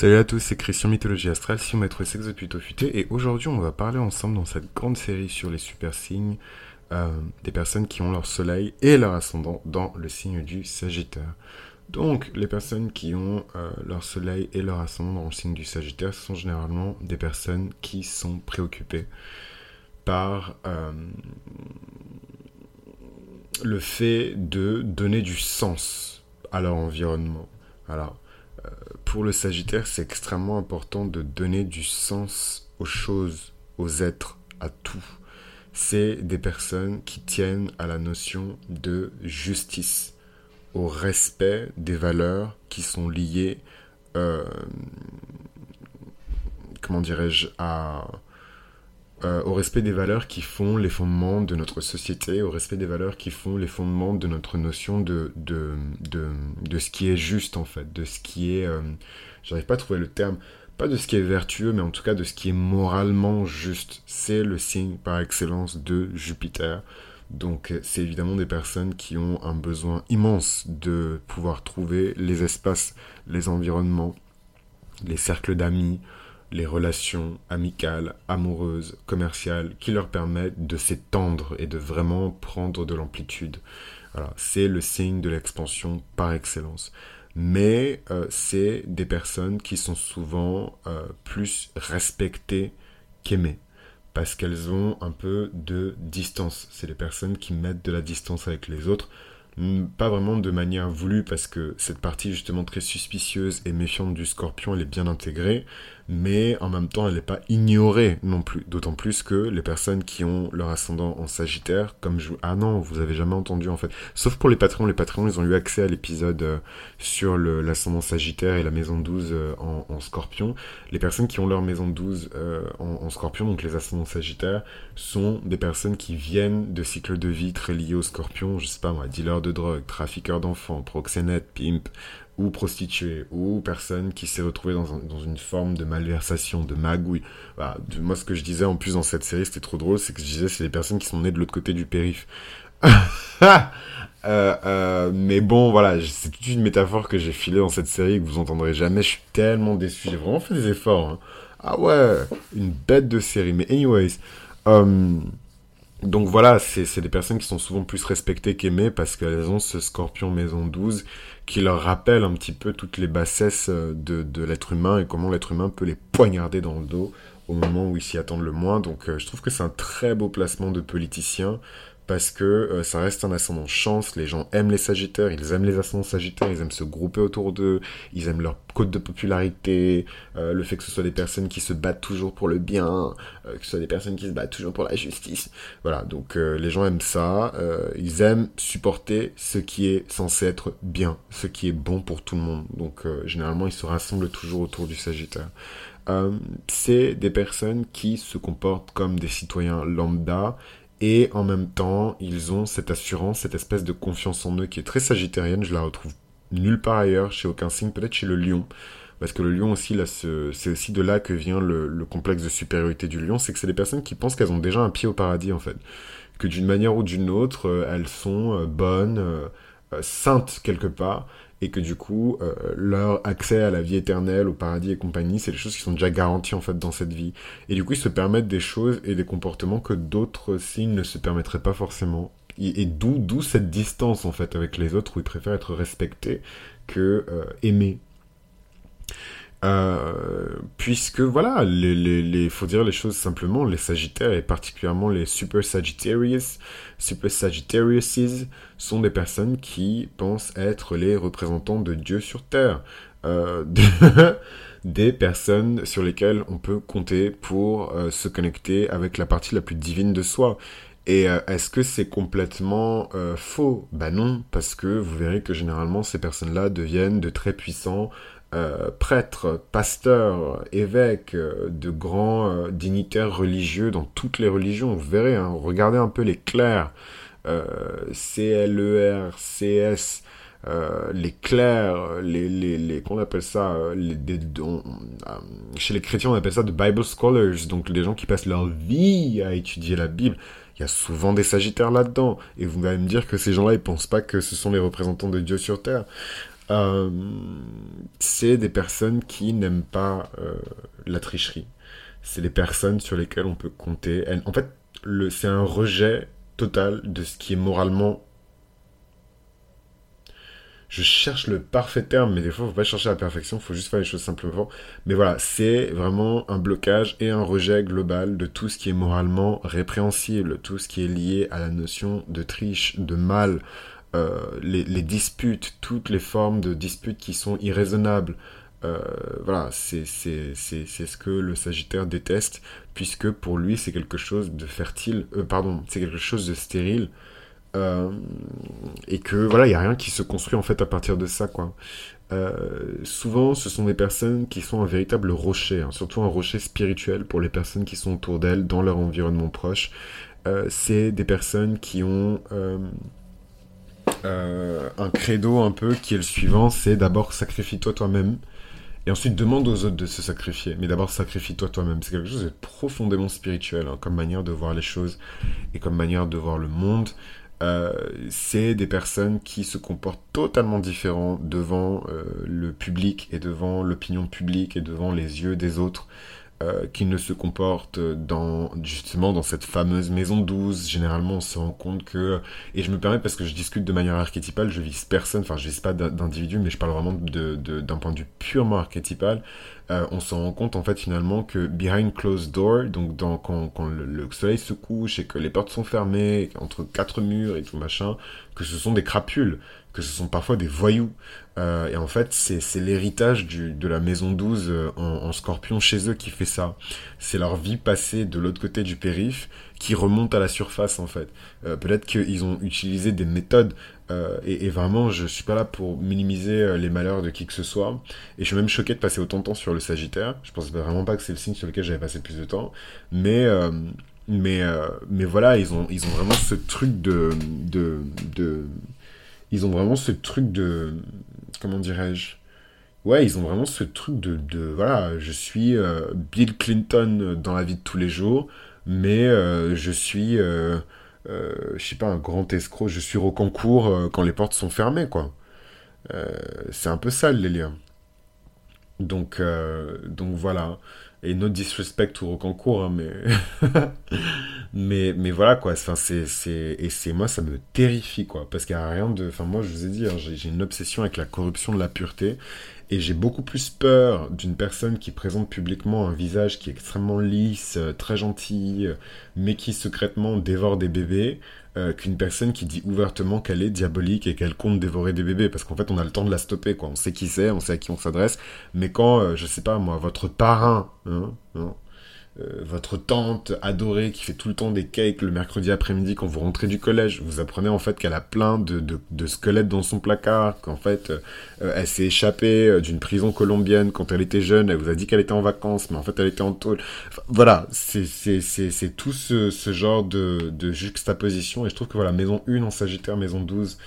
Salut à tous, c'est Christian Mythologie Astrale, si on m'a trouvé sexe plutôt futé, et aujourd'hui on va parler ensemble dans cette grande série sur les super signes euh, des personnes qui ont leur soleil et leur ascendant dans le signe du Sagittaire. Donc les personnes qui ont euh, leur soleil et leur ascendant dans le signe du Sagittaire sont généralement des personnes qui sont préoccupées par euh, le fait de donner du sens à leur environnement. Alors, pour le Sagittaire, c'est extrêmement important de donner du sens aux choses, aux êtres, à tout. C'est des personnes qui tiennent à la notion de justice, au respect des valeurs qui sont liées, euh, comment dirais-je, à euh, au respect des valeurs qui font les fondements de notre société, au respect des valeurs qui font les fondements de notre notion de, ce qui est juste en fait, de ce qui est... Euh, j'arrive pas à trouver le terme, pas de ce qui est vertueux, mais en tout cas de ce qui est moralement juste. C'est le signe par excellence de Jupiter. Donc c'est évidemment des personnes qui ont un besoin immense de pouvoir trouver les espaces, les environnements, les cercles d'amis, les relations amicales, amoureuses, commerciales, qui leur permettent de s'étendre et de vraiment prendre de l'amplitude. C'est le signe de l'expansion par excellence. Mais euh, c'est des personnes qui sont souvent euh, plus respectées qu'aimées parce qu'elles ont un peu de distance. C'est les personnes qui mettent de la distance avec les autres pas vraiment de manière voulue parce que cette partie justement très suspicieuse et méfiante du scorpion elle est bien intégrée mais en même temps elle n'est pas ignorée non plus. D'autant plus que les personnes qui ont leur ascendant en sagittaire comme je ah non vous avez jamais entendu en fait. Sauf pour les patrons les patrons ils ont eu accès à l'épisode euh, sur l'ascendant sagittaire et la maison 12 euh, en, scorpion. Les personnes qui ont leur maison 12 euh, en, scorpion donc les ascendants sagittaires sont des personnes qui viennent de cycles de vie très liés au scorpion. Je sais pas moi dealer de drogue, trafiqueur d'enfants, proxénète, pimp, ou prostituée, ou personne qui s'est retrouvée dans, une forme de malversation, de magouille. moi, ce que je disais en plus dans cette série, c'était trop drôle, c'est que je disais, c'est les personnes qui sont nées de l'autre côté du périph'. Euh, euh, mais bon, voilà, c'est toute une métaphore que j'ai filée dans cette série que vous entendrez jamais. Je suis tellement déçu. J'ai vraiment fait des efforts. Hein. Ah ouais, une bête de série. Mais anyways, euh, donc voilà, c'est des personnes qui sont souvent plus respectées qu'aimées parce qu'elles ont ce scorpion maison 12 qui leur rappelle un petit peu toutes les bassesses euh, de, de l'être humain et comment l'être humain peut les poignarder dans le dos au moment où ils s'y attendent le moins. Donc euh, je trouve que c'est un très beau placement de politicien parce que euh, ça reste un ascendant chance, les gens aiment les sagittaires, ils aiment les ascendants sagittaires, ils aiment se grouper autour d'eux, ils aiment leur code de popularité, euh, le fait que ce soit des personnes qui se battent toujours pour le bien, euh, que ce soit des personnes qui se battent toujours pour la justice. Voilà, donc les gens aiment ça, ils aiment supporter ce qui est censé être bien, ce qui est bon pour tout le monde. Donc généralement ils se rassemblent toujours autour du sagittaire. c'est des personnes qui se comportent comme des citoyens lambda et en même temps, ils ont cette assurance, cette espèce de confiance en eux qui est très sagittarienne. Je la retrouve nulle part ailleurs, chez aucun signe, peut-être chez le lion. Parce que le lion aussi, là, c'est aussi de là que vient le, complexe de supériorité du lion, c'est que c'est des personnes qui pensent qu'elles ont déjà un pied au paradis, en fait. Que d'une manière ou d'une autre, euh, elles sont euh, bonnes, euh, saintes quelque part, et que du coup, euh, leur accès à la vie éternelle, au paradis et compagnie, c'est des choses qui sont déjà garanties en fait dans cette vie. Et du coup, ils se permettent des choses et des comportements que d'autres signes ne se permettraient pas forcément. Et, d'où d'où cette distance en fait avec les autres où ils préfèrent être respectés que euh, aimés euh, puisque voilà, les, les, les, faut dire les choses simplement, les Sagittaires et particulièrement les Super Sagittarius, Super Sagittariuses sont des personnes qui pensent être les représentants de Dieu sur Terre, euh, des personnes sur lesquelles on peut compter pour euh, se connecter avec la partie la plus divine de soi. Et euh, est-ce que c'est complètement faux? Bah non, parce que vous verrez que généralement ces personnes-là deviennent de très puissants euh, prêtres, pasteurs, évêques, euh, de grands euh, dignitaires religieux dans toutes les religions. Vous verrez, hein, regardez un peu les clercs, CLER, CS, les clercs, les, les, les qu'on appelle ça, les, chez les chrétiens on appelle ça de Bible scholars, donc les gens qui passent leur vie à étudier la Bible. Il y a souvent des sagittaires là-dedans. Et vous allez me dire que ces gens-là, ils pensent pas que ce sont les représentants de Dieu sur Terre. Euh, c'est des personnes qui n'aiment pas euh, la tricherie. C'est les personnes sur lesquelles on peut compter. en fait, c'est un rejet total de ce qui est moralement je cherche le parfait terme, mais des fois, il faut pas chercher la perfection, il faut juste faire les choses simplement. Mais voilà, c'est vraiment un blocage et un rejet global de tout ce qui est moralement répréhensible, tout ce qui est lié à la notion de triche, de mal, euh, les, disputes, toutes les formes de disputes qui sont irraisonnables. Euh, voilà, c'est ce que le Sagittaire déteste, puisque pour lui, c'est quelque chose de fertile, euh, pardon, c'est quelque chose de stérile, euh, et que voilà, il n'y a rien qui se construit en fait à partir de ça, quoi. Souvent, ce sont des personnes qui sont un véritable rocher, hein, surtout un rocher spirituel pour les personnes qui sont autour d'elles, dans leur environnement proche. C'est des personnes qui ont un credo un peu qui est le suivant, c'est d'abord sacrifie-toi toi-même. Et ensuite, demande aux autres de se sacrifier. Mais d'abord, sacrifie-toi toi-même. C'est quelque chose de profondément spirituel, hein, comme manière de voir les choses et comme manière de voir le monde. Euh, c'est des personnes qui se comportent totalement différents devant euh, le public et devant l'opinion publique et devant les yeux des autres. Euh, qui ne se comportent dans justement dans cette fameuse maison 12. Généralement, on se rend compte que et je me permets parce que je discute de manière archétypale, je vise personne, enfin je vise pas d'individu, mais je parle vraiment d'un point de vue purement archétypal. Euh, on se rend compte en fait finalement que behind closed door, donc quand, le, soleil se couche et que les portes sont fermées, entre quatre murs et tout machin, que ce sont des crapules, que ce sont parfois des voyous. Euh, et en fait, c'est l'héritage de la maison 12 euh, en, scorpion chez eux qui fait ça. C'est leur vie passée de l'autre côté du périph' qui remonte à la surface en fait. Peut-être qu'ils ont utilisé des méthodes euh, et, vraiment, je suis pas là pour minimiser euh, les malheurs de qui que ce soit. Et je suis même choqué de passer autant de temps sur le Sagittaire. Je pense vraiment pas que c'est le signe sur lequel j'avais passé plus de temps. Mais, euh, mais, mais voilà, ils ont, ils ont vraiment ce truc de, de, de, ils ont vraiment ce truc de, comment dirais-je? Ouais, ils ont vraiment ce truc de, de voilà, je suis Bill Clinton dans la vie de tous les jours, mais je suis euh, je sais pas, un grand escroc, je suis au concours euh, quand les portes sont fermées, quoi. Euh, c'est un peu ça le délire. Donc, donc voilà. Et no disrespect au Rocancourt, hein, mais... mais... mais voilà quoi. Enfin, c'est, c'est... Et c'est moi, ça me terrifie quoi. Parce qu'il n'y a rien de. Enfin, moi, je vous ai dit, hein, j'ai, j'ai une obsession avec la corruption de la pureté. Et j'ai beaucoup plus peur d'une personne qui présente publiquement un visage qui est extrêmement lisse, euh, très gentil, euh, mais qui secrètement dévore des bébés, euh, qu'une personne qui dit ouvertement qu'elle est diabolique et qu'elle compte dévorer des bébés. Parce qu'en fait, on a le temps de la stopper, quoi. On sait qui c'est, on sait à qui on s'adresse. Mais quand, je sais pas moi, votre parrain, hein, hein euh, votre tante adorée qui fait tout le temps des cakes le mercredi après-midi quand vous rentrez du collège, vous apprenez en fait qu'elle a plein de, de, squelettes dans son placard, qu'en fait euh, elle s'est échappée euh, d'une prison colombienne quand elle était jeune, elle vous a dit qu'elle était en vacances, mais en fait elle était en tôle. voilà, c'est tout ce, ce genre de, de juxtaposition et je trouve que voilà, maison 1 en Sagittaire, maison 12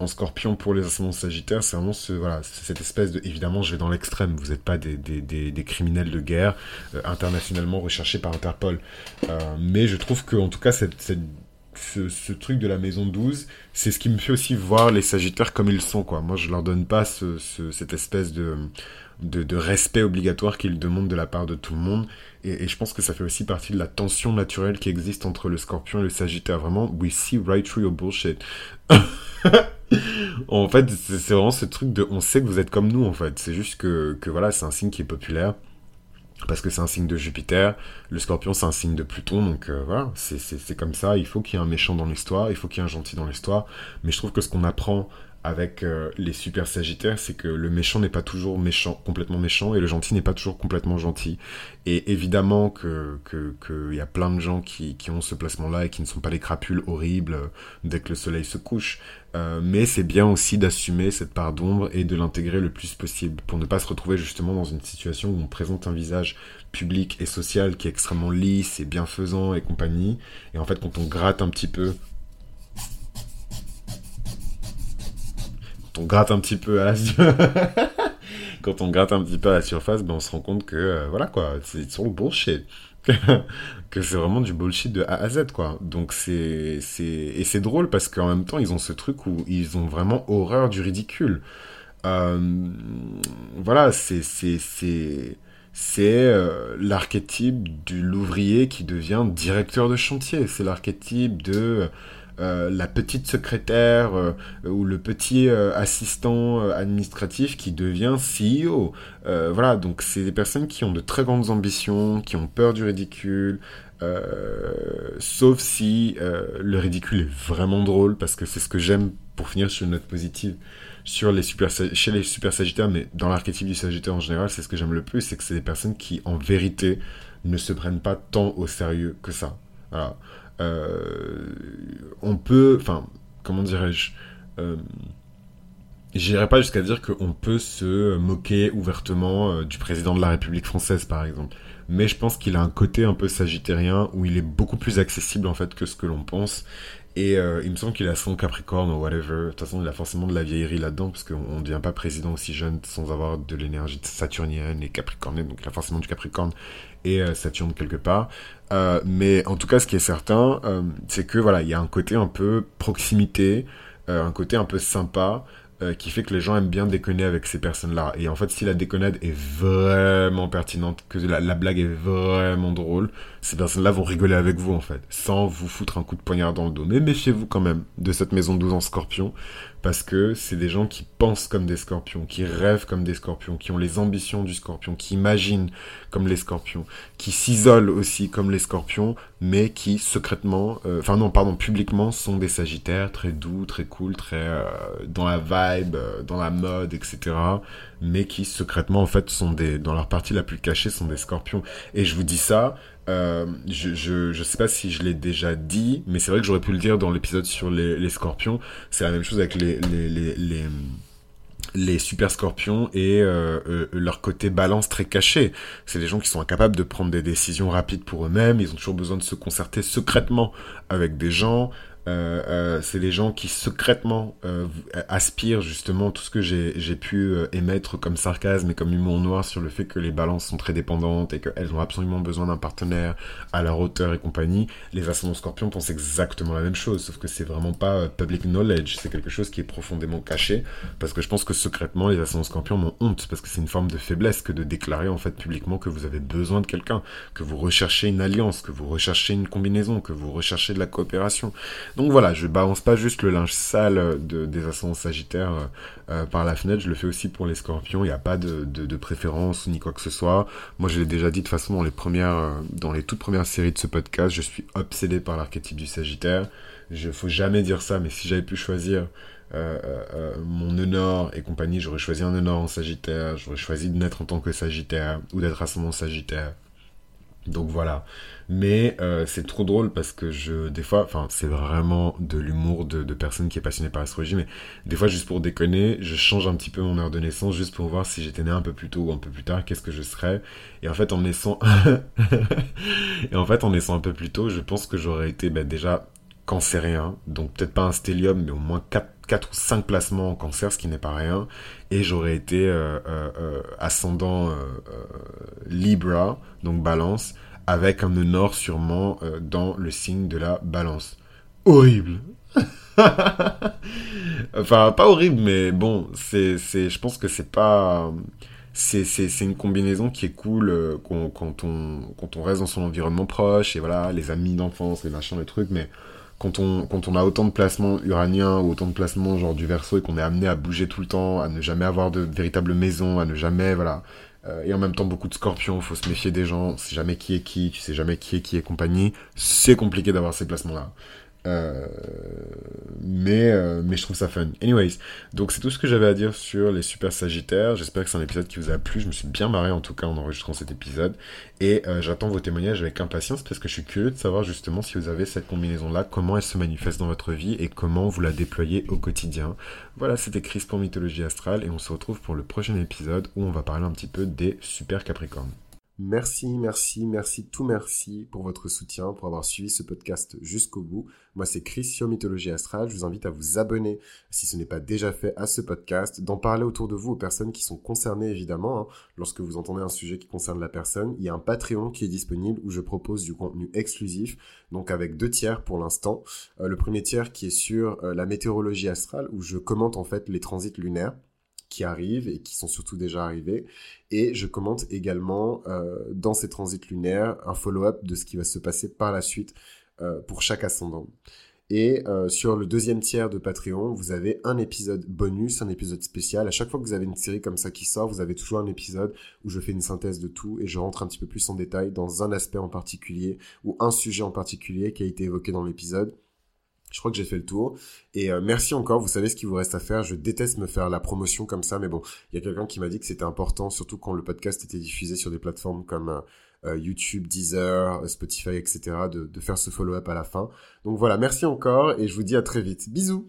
en scorpion pour les ascendants sagittaires, c'est vraiment ce, voilà, cette espèce de... Évidemment, je vais dans l'extrême, vous n'êtes pas des, des, des, criminels de guerre euh, internationalement recherchés par Interpol. Euh, mais je trouve que, en tout cas, cette, cette ce, ce, truc de la maison 12, c'est ce qui me fait aussi voir les Sagittaires comme ils sont, quoi. Moi, je leur donne pas ce, ce, cette espèce de, de, de respect obligatoire qu'ils demandent de la part de tout le monde. Et, et, je pense que ça fait aussi partie de la tension naturelle qui existe entre le Scorpion et le Sagittaire. Vraiment, we see right through your bullshit. en fait, c'est vraiment ce truc de, on sait que vous êtes comme nous, en fait. C'est juste que, voilà, c'est un signe qui est populaire. Parce que c'est un signe de Jupiter, le scorpion c'est un signe de Pluton, donc euh, voilà, c'est comme ça, il faut qu'il y ait un méchant dans l'histoire, il faut qu'il y ait un gentil dans l'histoire, mais je trouve que ce qu'on apprend avec euh, les super sagittaires, c'est que le méchant n'est pas toujours méchant, complètement méchant, et le gentil n'est pas toujours complètement gentil. Et évidemment que qu'il y a plein de gens qui, qui ont ce placement-là et qui ne sont pas les crapules horribles euh, dès que le soleil se couche. Euh, mais c'est bien aussi d'assumer cette part d'ombre et de l'intégrer le plus possible pour ne pas se retrouver justement dans une situation où on présente un visage public et social qui est extrêmement lisse et bienfaisant et compagnie. Et en fait, quand on gratte un petit peu on gratte un petit peu à la quand on gratte un petit peu à la surface, ben on se rend compte que euh, voilà quoi, c'est sur le bullshit. que c'est vraiment du bullshit de A à Z quoi. Donc c'est et c'est drôle parce qu'en même temps, ils ont ce truc où ils ont vraiment horreur du ridicule. voilà, c'est c'est c'est l'archétype de l'ouvrier qui devient directeur de chantier. C'est l'archétype de euh, la petite secrétaire euh, ou le petit euh, assistant administratif qui devient CEO. voilà, donc c'est des personnes qui ont de très grandes ambitions, qui ont peur du ridicule, sauf si le ridicule est vraiment drôle, parce que c'est ce que j'aime pour finir sur une note positive sur les super, chez les super sagittaires, mais dans l'archétype du sagittaire en général, c'est ce que j'aime le plus, c'est que c'est des personnes qui, en vérité, ne se prennent pas tant au sérieux que ça. Voilà. Euh, on peut, enfin, comment dirais-je euh, J'irai pas jusqu'à dire qu'on peut se moquer ouvertement euh, du président de la République française, par exemple. Mais je pense qu'il a un côté un peu sagittérien où il est beaucoup plus accessible en fait que ce que l'on pense. Et euh, il me semble qu'il a son Capricorne ou whatever. De toute façon, il a forcément de la vieillerie là-dedans parce qu'on ne devient pas président aussi jeune sans avoir de l'énergie saturnienne et capricornienne. Donc il a forcément du Capricorne et euh, Saturne quelque part. Euh, mais en tout cas, ce qui est certain, c'est que voilà, il y a un côté un peu proximité, un côté un peu sympa. Qui fait que les gens aiment bien déconner avec ces personnes-là. Et en fait, si la déconnade est vraiment pertinente, que la, la blague est vraiment drôle, ces personnes-là vont rigoler avec vous, en fait, sans vous foutre un coup de poignard dans le dos. Mais méfiez-vous quand même de cette maison 12 en scorpion, parce que c'est des gens qui pensent comme des scorpions, qui rêvent comme des scorpions, qui ont les ambitions du scorpion, qui imaginent comme les scorpions, qui s'isolent aussi comme les scorpions, mais qui secrètement, euh, enfin non, pardon, publiquement sont des sagittaires très doux, très cool, très euh, dans la vibe, euh, dans la mode, etc. Mais qui secrètement en fait sont des, dans leur partie la plus cachée, sont des scorpions. Et je vous dis ça, euh, je, je, je, sais pas si je l'ai déjà dit, mais c'est vrai que j'aurais pu le dire dans l'épisode sur les, les scorpions. C'est la même chose avec les, les, les, les, super scorpions et euh, euh, leur côté balance très caché. C'est des gens qui sont incapables de prendre des décisions rapides pour eux-mêmes. Ils ont toujours besoin de se concerter secrètement avec des gens. Euh, euh, c'est les gens qui secrètement euh, aspirent justement tout ce que j'ai pu émettre comme sarcasme et comme humour noir sur le fait que les balances sont très dépendantes et qu'elles ont absolument besoin d'un partenaire à leur hauteur et compagnie. Les ascendants scorpions pensent exactement la même chose, sauf que c'est vraiment pas public knowledge, c'est quelque chose qui est profondément caché, parce que je pense que secrètement les ascendants scorpions ont honte, parce que c'est une forme de faiblesse que de déclarer en fait publiquement que vous avez besoin de quelqu'un, que vous recherchez une alliance, que vous recherchez une combinaison, que vous recherchez de la coopération. Donc voilà, je balance pas juste le linge sale de, des ascendants sagittaires euh, euh, par la fenêtre, je le fais aussi pour les scorpions, il n'y a pas de, préférence ni quoi que ce soit. Moi je l'ai déjà dit de toute façon dans les euh, toutes premières séries de ce podcast, je suis obsédé par l'archétype du sagittaire. Je faut jamais dire ça, mais si j'avais pu choisir mon honneur et compagnie, j'aurais choisi un honneur en Sagittaire, j'aurais choisi de naître en tant que Sagittaire ou d'être ascendant Sagittaire. Donc voilà. Mais euh, c'est trop drôle parce que je, des fois, enfin, c'est vraiment de l'humour de, personnes qui est passionnées par l'astrologie, mais des fois, juste pour déconner, je change un petit peu mon heure de naissance juste pour voir si j'étais né un peu plus tôt ou un peu plus tard, qu'est-ce que je serais. Et en fait, en naissant, un peu plus tôt, je pense que j'aurais été ben, déjà cancérien, donc peut-être pas un stellium, mais au moins 4, 4 ou 5 placements en cancer, ce qui n'est pas rien, et j'aurais été euh, euh, euh ascendant euh, Libra, donc balance, avec un nord sûrement euh, dans le signe de la balance. Horrible. enfin, pas horrible, mais bon, c'est, c'est, je pense que c'est pas, c'est, c'est, c'est une combinaison qui est cool euh, quand, on, quand on reste dans son environnement proche et voilà, les amis d'enfance, les machins, les trucs, mais quand on, quand on a autant de placements uraniens ou autant de placements genre du verso et qu'on est amené à bouger tout le temps, à ne jamais avoir de véritable maison, à ne jamais, voilà, euh, et en même temps beaucoup de scorpions, faut se méfier des gens, on sait jamais qui est qui, tu sais jamais qui est qui est compagnie, c'est compliqué d'avoir ces placements-là. Euh, mais, euh, mais je trouve ça fun. Anyways, donc c'est tout ce que j'avais à dire sur les super sagittaires. J'espère que c'est un épisode qui vous a plu. Je me suis bien marré en tout cas en enregistrant cet épisode. Et euh, j'attends vos témoignages avec impatience parce que je suis curieux de savoir justement si vous avez cette combinaison-là, comment elle se manifeste dans votre vie et comment vous la déployez au quotidien. Voilà, c'était Chris pour Mythologie Astrale et on se retrouve pour le prochain épisode où on va parler un petit peu des super capricornes. Merci, merci, merci, tout merci pour votre soutien, pour avoir suivi ce podcast jusqu'au bout. Moi, c'est Chris Mythologie Astrale. Je vous invite à vous abonner, si ce n'est pas déjà fait, à ce podcast, d'en parler autour de vous aux personnes qui sont concernées, évidemment. Hein. Lorsque vous entendez un sujet qui concerne la personne, il y a un Patreon qui est disponible où je propose du contenu exclusif, donc avec deux tiers pour l'instant. Euh, le premier tiers qui est sur euh, la météorologie astrale, où je commente en fait les transits lunaires qui arrivent et qui sont surtout déjà arrivés. Et je commente également euh, dans ces transits lunaires un follow-up de ce qui va se passer par la suite euh, pour chaque ascendant. Et euh, sur le deuxième tiers de Patreon, vous avez un épisode bonus, un épisode spécial. À chaque fois que vous avez une série comme ça qui sort, vous avez toujours un épisode où je fais une synthèse de tout et je rentre un petit peu plus en détail dans un aspect en particulier ou un sujet en particulier qui a été évoqué dans l'épisode. Je crois que j'ai fait le tour. Et euh, merci encore, vous savez ce qu'il vous reste à faire. Je déteste me faire la promotion comme ça, mais bon, il y a quelqu'un qui m'a dit que c'était important, surtout quand le podcast était diffusé sur des plateformes comme euh, euh, YouTube, Deezer, Spotify, etc., de, de faire ce follow-up à la fin. Donc voilà, merci encore et je vous dis à très vite. Bisous